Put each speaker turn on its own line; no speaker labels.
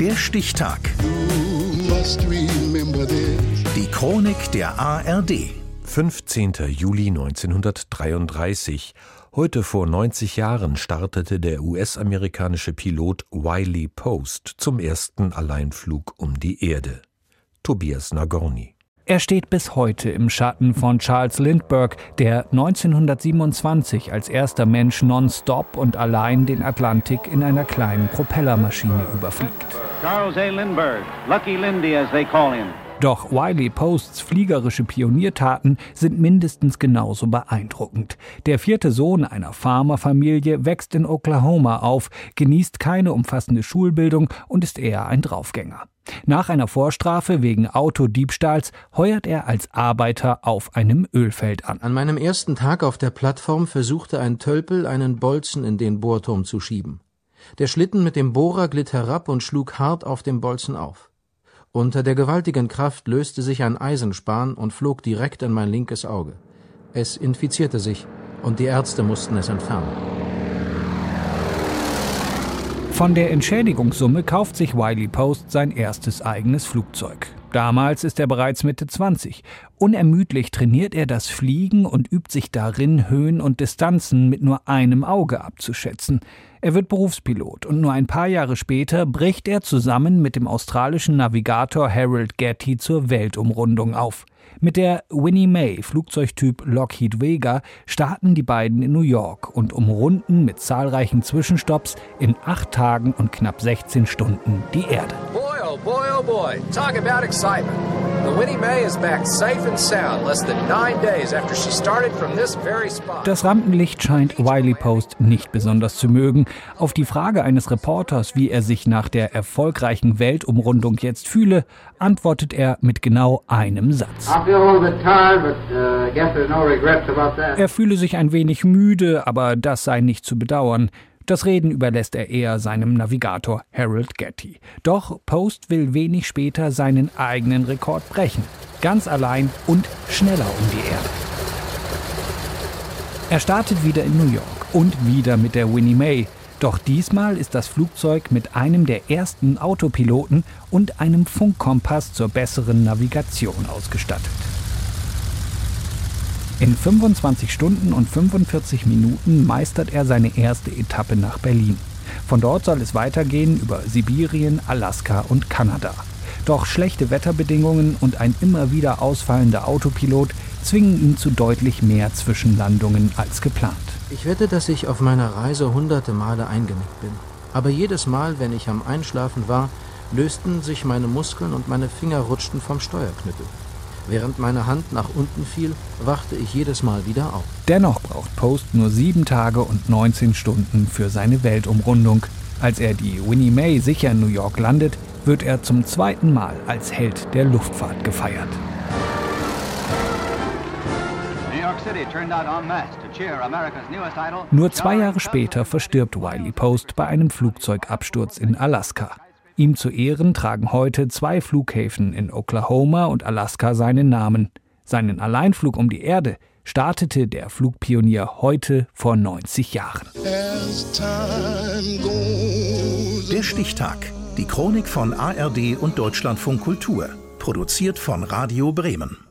Der Stichtag. Die Chronik der ARD.
15. Juli 1933. Heute vor 90 Jahren startete der US-amerikanische Pilot Wiley Post zum ersten Alleinflug um die Erde. Tobias Nagorny.
Er steht bis heute im Schatten von Charles Lindbergh, der 1927 als erster Mensch nonstop und allein den Atlantik in einer kleinen Propellermaschine überfliegt. Charles A. Lindbergh, Lucky Lindy as they call him. Doch Wiley Posts fliegerische Pioniertaten sind mindestens genauso beeindruckend. Der vierte Sohn einer Farmerfamilie wächst in Oklahoma auf, genießt keine umfassende Schulbildung und ist eher ein Draufgänger. Nach einer Vorstrafe wegen Autodiebstahls heuert er als Arbeiter auf einem Ölfeld an.
An meinem ersten Tag auf der Plattform versuchte ein Tölpel, einen Bolzen in den Bohrturm zu schieben. Der Schlitten mit dem Bohrer glitt herab und schlug hart auf dem Bolzen auf. Unter der gewaltigen Kraft löste sich ein Eisenspan und flog direkt in mein linkes Auge. Es infizierte sich und die Ärzte mussten es entfernen.
Von der Entschädigungssumme kauft sich Wiley Post sein erstes eigenes Flugzeug. Damals ist er bereits Mitte 20. Unermüdlich trainiert er das Fliegen und übt sich darin, Höhen und Distanzen mit nur einem Auge abzuschätzen. Er wird Berufspilot und nur ein paar Jahre später bricht er zusammen mit dem australischen Navigator Harold Getty zur Weltumrundung auf. Mit der Winnie May, Flugzeugtyp Lockheed Vega, starten die beiden in New York und umrunden mit zahlreichen Zwischenstopps in acht Tagen und knapp 16 Stunden die Erde.
Boy, talk about excitement. The Winnie May is back safe and sound less than nine days after she started from this very spot.
Das Rampenlicht scheint Wiley Post nicht besonders zu mögen. Auf die Frage eines Reporters, wie er sich nach der erfolgreichen Weltumrundung jetzt fühle, antwortet er mit genau einem Satz. Uh, er fühle sich ein wenig müde, aber das sei nicht zu bedauern. Das Reden überlässt er eher seinem Navigator Harold Getty. Doch Post will wenig später seinen eigenen Rekord brechen. Ganz allein und schneller um die Erde. Er startet wieder in New York und wieder mit der Winnie May. Doch diesmal ist das Flugzeug mit einem der ersten Autopiloten und einem Funkkompass zur besseren Navigation ausgestattet. In 25 Stunden und 45 Minuten meistert er seine erste Etappe nach Berlin. Von dort soll es weitergehen über Sibirien, Alaska und Kanada. Doch schlechte Wetterbedingungen und ein immer wieder ausfallender Autopilot zwingen ihn zu deutlich mehr Zwischenlandungen als geplant.
Ich wette, dass ich auf meiner Reise hunderte Male eingenickt bin. Aber jedes Mal, wenn ich am Einschlafen war, lösten sich meine Muskeln und meine Finger rutschten vom Steuerknüppel. Während meine Hand nach unten fiel, wachte ich jedes Mal wieder auf.
Dennoch braucht Post nur sieben Tage und 19 Stunden für seine Weltumrundung. Als er die Winnie May sicher in New York landet, wird er zum zweiten Mal als Held der Luftfahrt gefeiert. Nur zwei Jahre später verstirbt Wiley Post bei einem Flugzeugabsturz in Alaska. Ihm zu Ehren tragen heute zwei Flughäfen in Oklahoma und Alaska seinen Namen. Seinen Alleinflug um die Erde startete der Flugpionier heute vor 90 Jahren.
Der Stichtag. Die Chronik von ARD und Deutschlandfunk Kultur. Produziert von Radio Bremen.